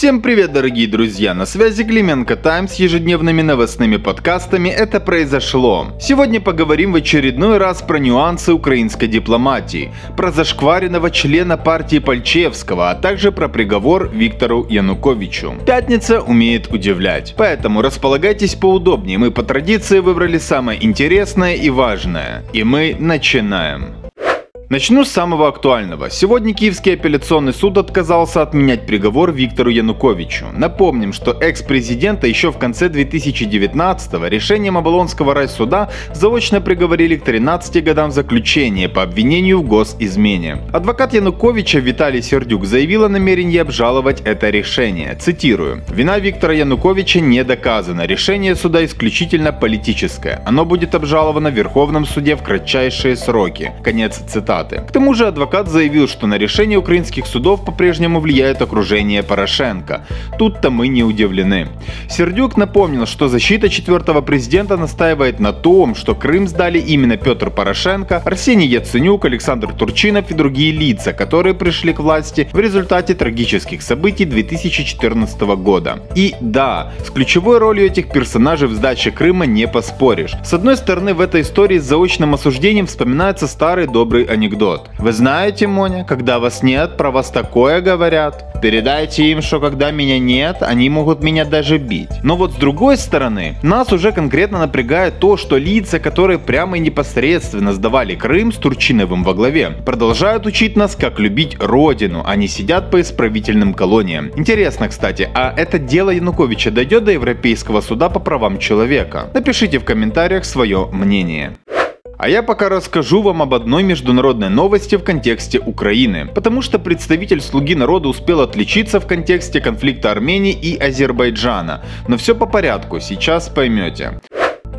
Всем привет, дорогие друзья! На связи Клименко Тайм с ежедневными новостными подкастами «Это произошло». Сегодня поговорим в очередной раз про нюансы украинской дипломатии, про зашкваренного члена партии Пальчевского, а также про приговор Виктору Януковичу. Пятница умеет удивлять, поэтому располагайтесь поудобнее, мы по традиции выбрали самое интересное и важное. И мы начинаем. Начну с самого актуального. Сегодня Киевский апелляционный суд отказался отменять приговор Виктору Януковичу. Напомним, что экс-президента еще в конце 2019-го решением Оболонского райсуда заочно приговорили к 13 годам заключения по обвинению в госизмене. Адвокат Януковича Виталий Сердюк заявил о намерении обжаловать это решение. Цитирую. «Вина Виктора Януковича не доказана. Решение суда исключительно политическое. Оно будет обжаловано в Верховном суде в кратчайшие сроки». Конец цитаты цитаты. К тому же адвокат заявил, что на решение украинских судов по-прежнему влияет окружение Порошенко. Тут-то мы не удивлены. Сердюк напомнил, что защита четвертого президента настаивает на том, что Крым сдали именно Петр Порошенко, Арсений Яценюк, Александр Турчинов и другие лица, которые пришли к власти в результате трагических событий 2014 года. И да, с ключевой ролью этих персонажей в сдаче Крыма не поспоришь. С одной стороны, в этой истории с заочным осуждением вспоминается старый добрый анекдот анекдот. Вы знаете, Моня, когда вас нет, про вас такое говорят. Передайте им, что когда меня нет, они могут меня даже бить. Но вот с другой стороны, нас уже конкретно напрягает то, что лица, которые прямо и непосредственно сдавали Крым с Турчиновым во главе, продолжают учить нас, как любить родину, а не сидят по исправительным колониям. Интересно, кстати, а это дело Януковича дойдет до Европейского суда по правам человека? Напишите в комментариях свое мнение. А я пока расскажу вам об одной международной новости в контексте Украины, потому что представитель «Слуги народа» успел отличиться в контексте конфликта Армении и Азербайджана. Но все по порядку, сейчас поймете.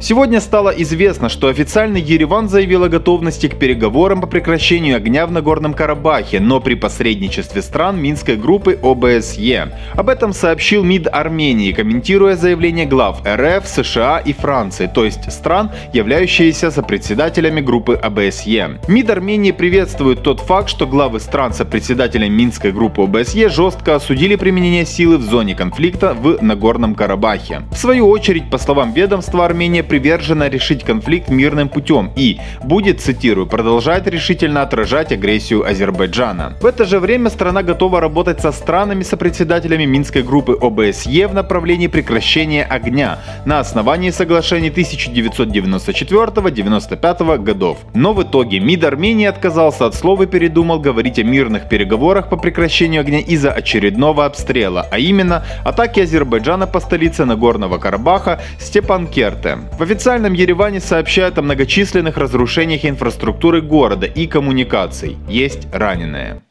Сегодня стало известно, что официально Ереван заявил о готовности к переговорам по прекращению огня в Нагорном Карабахе, но при посредничестве стран Минской группы ОБСЕ. Об этом сообщил МИД Армении, комментируя заявление глав РФ, США и Франции, то есть стран, являющиеся сопредседателями группы ОБСЕ. МИД Армении приветствует тот факт, что главы стран сопредседателями Минской группы ОБСЕ жестко осудили применение силы в зоне конфликта в Нагорном Карабахе. В свою очередь, по словам ведомства, Армения привержена решить конфликт мирным путем и будет, цитирую, продолжать решительно отражать агрессию Азербайджана. В это же время страна готова работать со странами-сопредседателями Минской группы ОБСЕ в направлении прекращения огня на основании соглашений 1994-95 годов. Но в итоге МИД Армении отказался от слова и передумал говорить о мирных переговорах по прекращению огня из-за очередного обстрела, а именно атаки Азербайджана по столице Нагорного Карабаха Степанкерте. В официальном Ереване сообщают о многочисленных разрушениях инфраструктуры города и коммуникаций. Есть раненые.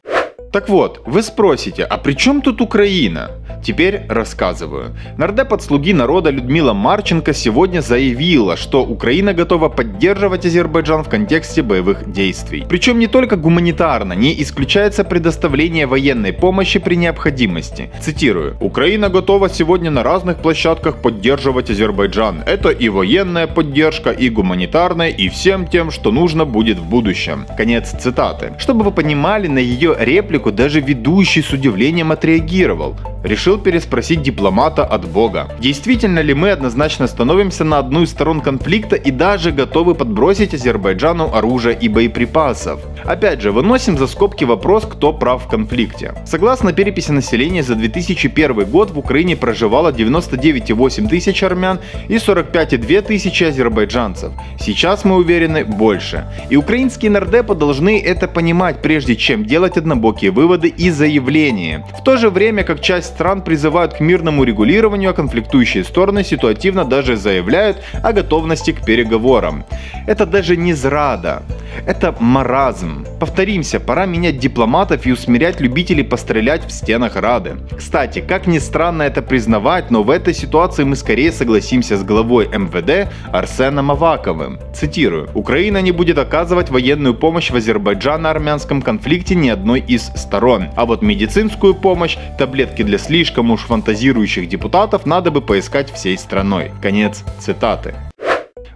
Так вот, вы спросите, а при чем тут Украина? Теперь рассказываю. Нардеп от «Слуги народа» Людмила Марченко сегодня заявила, что Украина готова поддерживать Азербайджан в контексте боевых действий. Причем не только гуманитарно, не исключается предоставление военной помощи при необходимости. Цитирую. «Украина готова сегодня на разных площадках поддерживать Азербайджан. Это и военная поддержка, и гуманитарная, и всем тем, что нужно будет в будущем». Конец цитаты. Чтобы вы понимали, на ее реплику даже ведущий с удивлением отреагировал. Решил переспросить дипломата от Бога. Действительно ли мы однозначно становимся на одну из сторон конфликта и даже готовы подбросить Азербайджану оружие и боеприпасов? Опять же, выносим за скобки вопрос, кто прав в конфликте. Согласно переписи населения за 2001 год в Украине проживало 99,8 тысяч армян и 45,2 тысячи азербайджанцев. Сейчас мы уверены больше. И украинские нардепы должны это понимать, прежде чем делать однобокие выводы и заявления. В то же время, как часть стран призывают к мирному регулированию, а конфликтующие стороны ситуативно даже заявляют о готовности к переговорам. Это даже не зрада, это маразм. Повторимся, пора менять дипломатов и усмирять любителей пострелять в стенах Рады. Кстати, как ни странно это признавать, но в этой ситуации мы скорее согласимся с главой МВД Арсеном Аваковым. Цитирую. «Украина не будет оказывать военную помощь в Азербайджано-армянском конфликте ни одной из сторон. А вот медицинскую помощь, таблетки для слишком уж фантазирующих депутатов надо бы поискать всей страной». Конец цитаты.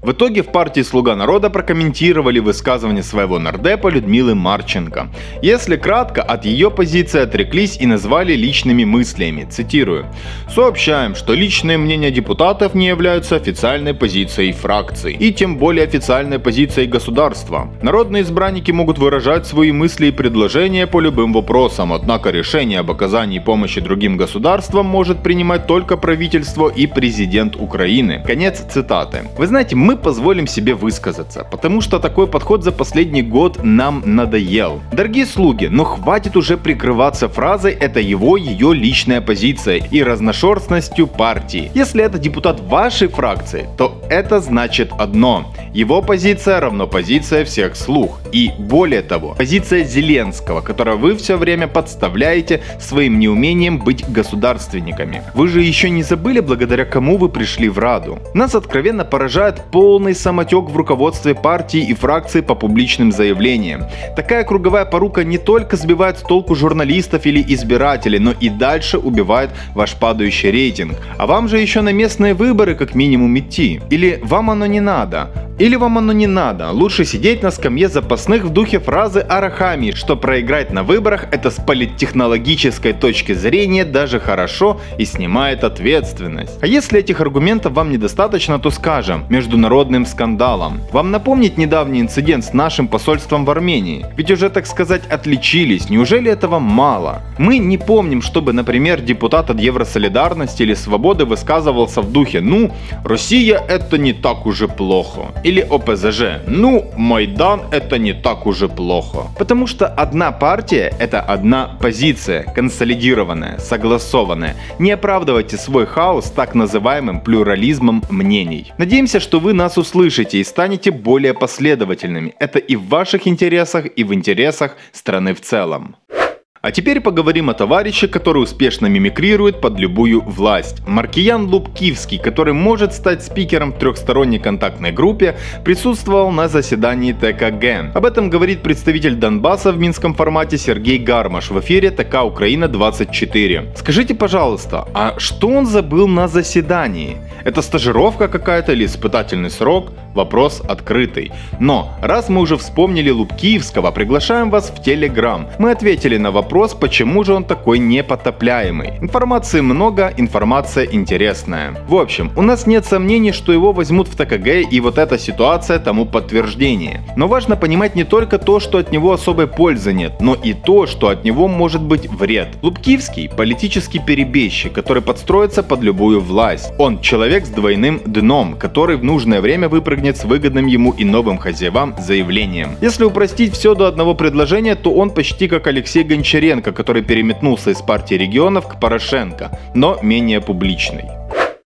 В итоге в партии «Слуга народа» прокомментировали высказывание своего нардепа Людмилы Марченко. Если кратко, от ее позиции отреклись и назвали личными мыслями. Цитирую. «Сообщаем, что личные мнения депутатов не являются официальной позицией фракции и тем более официальной позицией государства. Народные избранники могут выражать свои мысли и предложения по любым вопросам, однако решение об оказании помощи другим государствам может принимать только правительство и президент Украины». Конец цитаты. Вы знаете, мы позволим себе высказаться, потому что такой подход за последний год нам надоел. Дорогие слуги, но хватит уже прикрываться фразой «это его, ее личная позиция» и разношерстностью партии. Если это депутат вашей фракции, то это значит одно. Его позиция равно позиция всех слуг. И более того, позиция Зеленского, которую вы все время подставляете своим неумением быть государственниками. Вы же еще не забыли, благодаря кому вы пришли в Раду. Нас откровенно поражает полный самотек в руководстве партии и фракции по публичным заявлениям. Такая круговая порука не только сбивает с толку журналистов или избирателей, но и дальше убивает ваш падающий рейтинг. А вам же еще на местные выборы как минимум идти. Или вам оно не надо? Или вам оно не надо? Лучше сидеть на скамье запасных в духе фразы Арахами, что проиграть на выборах это с политтехнологической точки зрения даже хорошо и снимает ответственность. А если этих аргументов вам недостаточно, то скажем, международным скандалом. Вам напомнить недавний инцидент с нашим посольством в Армении? Ведь уже, так сказать, отличились. Неужели этого мало? Мы не помним, чтобы, например, депутат от Евросолидарности или Свободы высказывался в духе «Ну, Россия это не так уже плохо» или ОПЗЖ. Ну, Майдан это не так уже плохо. Потому что одна партия это одна позиция, консолидированная, согласованная. Не оправдывайте свой хаос так называемым плюрализмом мнений. Надеемся, что вы нас услышите и станете более последовательными. Это и в ваших интересах, и в интересах страны в целом. А теперь поговорим о товарище, который успешно мимикрирует под любую власть. Маркиян Лубкивский, который может стать спикером в трехсторонней контактной группе, присутствовал на заседании ТКГ. Об этом говорит представитель Донбасса в минском формате Сергей Гармаш в эфире ТК Украина-24. Скажите, пожалуйста, а что он забыл на заседании? Это стажировка какая-то или испытательный срок? Вопрос открытый. Но, раз мы уже вспомнили Лубкиевского, приглашаем вас в Телеграм. Мы ответили на вопрос, почему же он такой непотопляемый. Информации много, информация интересная. В общем, у нас нет сомнений, что его возьмут в ТКГ и вот эта ситуация тому подтверждение. Но важно понимать не только то, что от него особой пользы нет, но и то, что от него может быть вред. Лубкивский – политический перебежчик, который подстроится под любую власть. Он человек с двойным дном, который в нужное время выпрыгнет с выгодным ему и новым хозяевам заявлением. Если упростить все до одного предложения, то он почти как Алексей Гончаренко, который переметнулся из партии регионов к Порошенко, но менее публичный.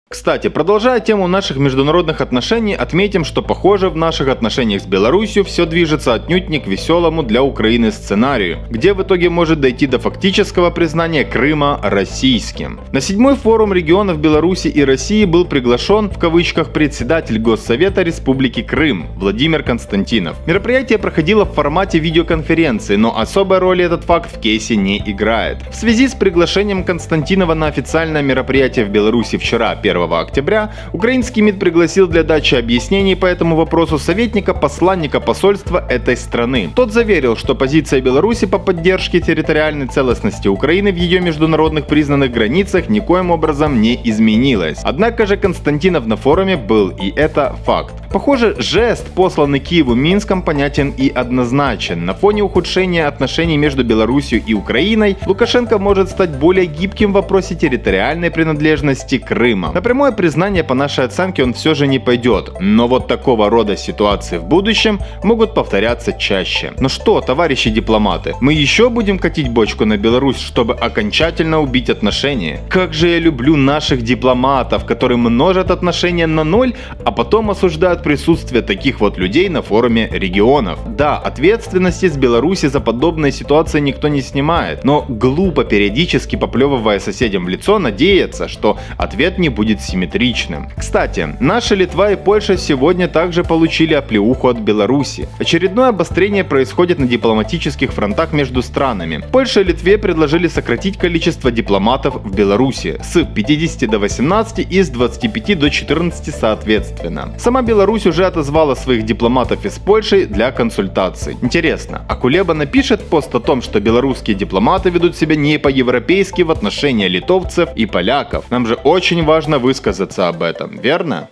Кстати, продолжая тему наших международных отношений, отметим, что похоже в наших отношениях с Беларусью все движется отнюдь не к веселому для Украины сценарию, где в итоге может дойти до фактического признания Крыма российским. На седьмой форум регионов Беларуси и России был приглашен в кавычках председатель Госсовета Республики Крым Владимир Константинов. Мероприятие проходило в формате видеоконференции, но особой роли этот факт в кейсе не играет. В связи с приглашением Константинова на официальное мероприятие в Беларуси вчера, 1 1 октября украинский МИД пригласил для дачи объяснений по этому вопросу советника посланника посольства этой страны. Тот заверил, что позиция Беларуси по поддержке территориальной целостности Украины в ее международных признанных границах никоим образом не изменилась. Однако же Константинов на форуме был, и это факт. Похоже, жест, посланный Киеву Минском, понятен и однозначен. На фоне ухудшения отношений между Беларусью и Украиной, Лукашенко может стать более гибким в вопросе территориальной принадлежности Крыма. На прямое признание по нашей оценке он все же не пойдет, но вот такого рода ситуации в будущем могут повторяться чаще. Ну что, товарищи дипломаты, мы еще будем катить бочку на Беларусь, чтобы окончательно убить отношения? Как же я люблю наших дипломатов, которые множат отношения на ноль, а потом осуждают присутствие таких вот людей на форуме регионов. Да, ответственности с Беларуси за подобные ситуации никто не снимает, но глупо периодически поплевывая соседям в лицо надеяться, что ответ не будет симметричным. Кстати, наши Литва и Польша сегодня также получили оплеуху от Беларуси. Очередное обострение происходит на дипломатических фронтах между странами. Польша и Литве предложили сократить количество дипломатов в Беларуси с 50 до 18 и с 25 до 14 соответственно. Сама Беларусь Беларусь уже отозвала своих дипломатов из Польши для консультаций. Интересно, а Кулеба напишет пост о том, что белорусские дипломаты ведут себя не по-европейски в отношении литовцев и поляков? Нам же очень важно высказаться об этом, верно?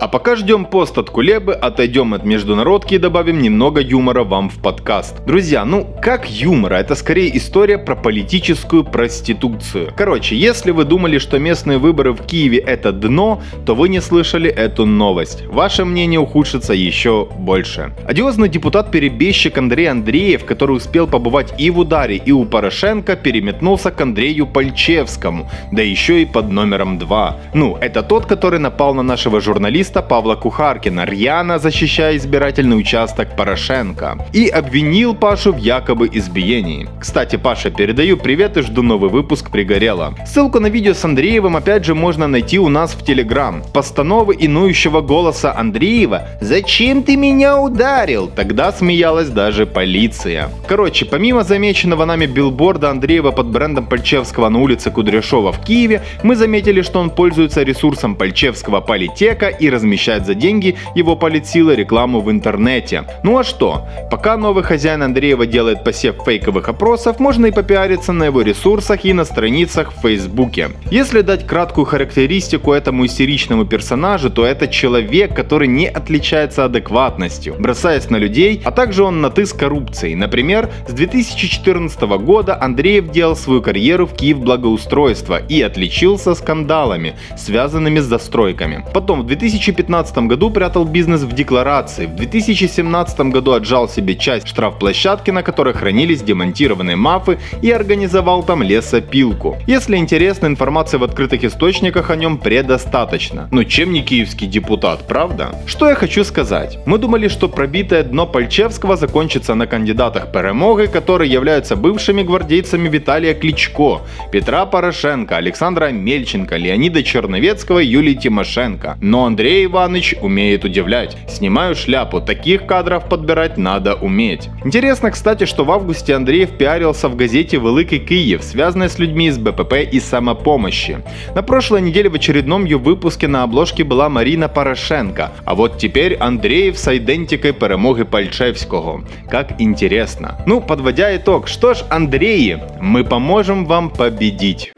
А пока ждем пост от Кулебы, отойдем от международки и добавим немного юмора вам в подкаст. Друзья, ну как юмора? Это скорее история про политическую проституцию. Короче, если вы думали, что местные выборы в Киеве это дно, то вы не слышали эту новость. Ваше мнение ухудшится еще больше. Одиозный депутат-перебежчик Андрей Андреев, который успел побывать и в ударе, и у Порошенко, переметнулся к Андрею Пальчевскому, да еще и под номером 2. Ну, это тот, который напал на нашего журналиста журналиста Павла Кухаркина, рьяно защищая избирательный участок Порошенко, и обвинил Пашу в якобы избиении. Кстати, Паша, передаю привет и жду новый выпуск «Пригорело». Ссылку на видео с Андреевым опять же можно найти у нас в Телеграм. Постановы инующего голоса Андреева «Зачем ты меня ударил?» Тогда смеялась даже полиция. Короче, помимо замеченного нами билборда Андреева под брендом Пальчевского на улице Кудряшова в Киеве, мы заметили, что он пользуется ресурсом Пальчевского политека и размещать за деньги его политсилы рекламу в интернете. Ну а что? Пока новый хозяин Андреева делает посев фейковых опросов, можно и попиариться на его ресурсах и на страницах в Фейсбуке. Если дать краткую характеристику этому истеричному персонажу, то это человек, который не отличается адекватностью, бросаясь на людей, а также он на ты с коррупцией. Например, с 2014 года Андреев делал свою карьеру в Киев благоустройства и отличился скандалами, связанными с застройками. Потом в 2000 2015 году прятал бизнес в декларации, в 2017 году отжал себе часть штрафплощадки, на которой хранились демонтированные мафы и организовал там лесопилку. Если интересно, информации в открытых источниках о нем предостаточно. Но чем не киевский депутат, правда? Что я хочу сказать? Мы думали, что пробитое дно Пальчевского закончится на кандидатах перемоги, которые являются бывшими гвардейцами Виталия Кличко, Петра Порошенко, Александра Мельченко, Леонида Черновецкого Юлии Тимошенко. Но Андрей Андрей Иванович умеет удивлять. Снимаю шляпу, таких кадров подбирать надо уметь. Интересно, кстати, что в августе Андреев пиарился в газете «Великий Киев», связанной с людьми из БПП и самопомощи. На прошлой неделе в очередном ее выпуске на обложке была Марина Порошенко, а вот теперь Андреев с идентикой перемоги Пальчевского. Как интересно. Ну, подводя итог, что ж, Андреи, мы поможем вам победить.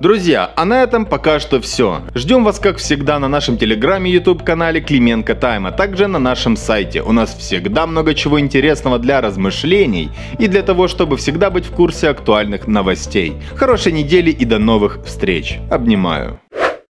Друзья, а на этом пока что все. Ждем вас как всегда на нашем телеграме YouTube канале Клименко Тайм, а также на нашем сайте. У нас всегда много чего интересного для размышлений и для того, чтобы всегда быть в курсе актуальных новостей. Хорошей недели и до новых встреч. Обнимаю.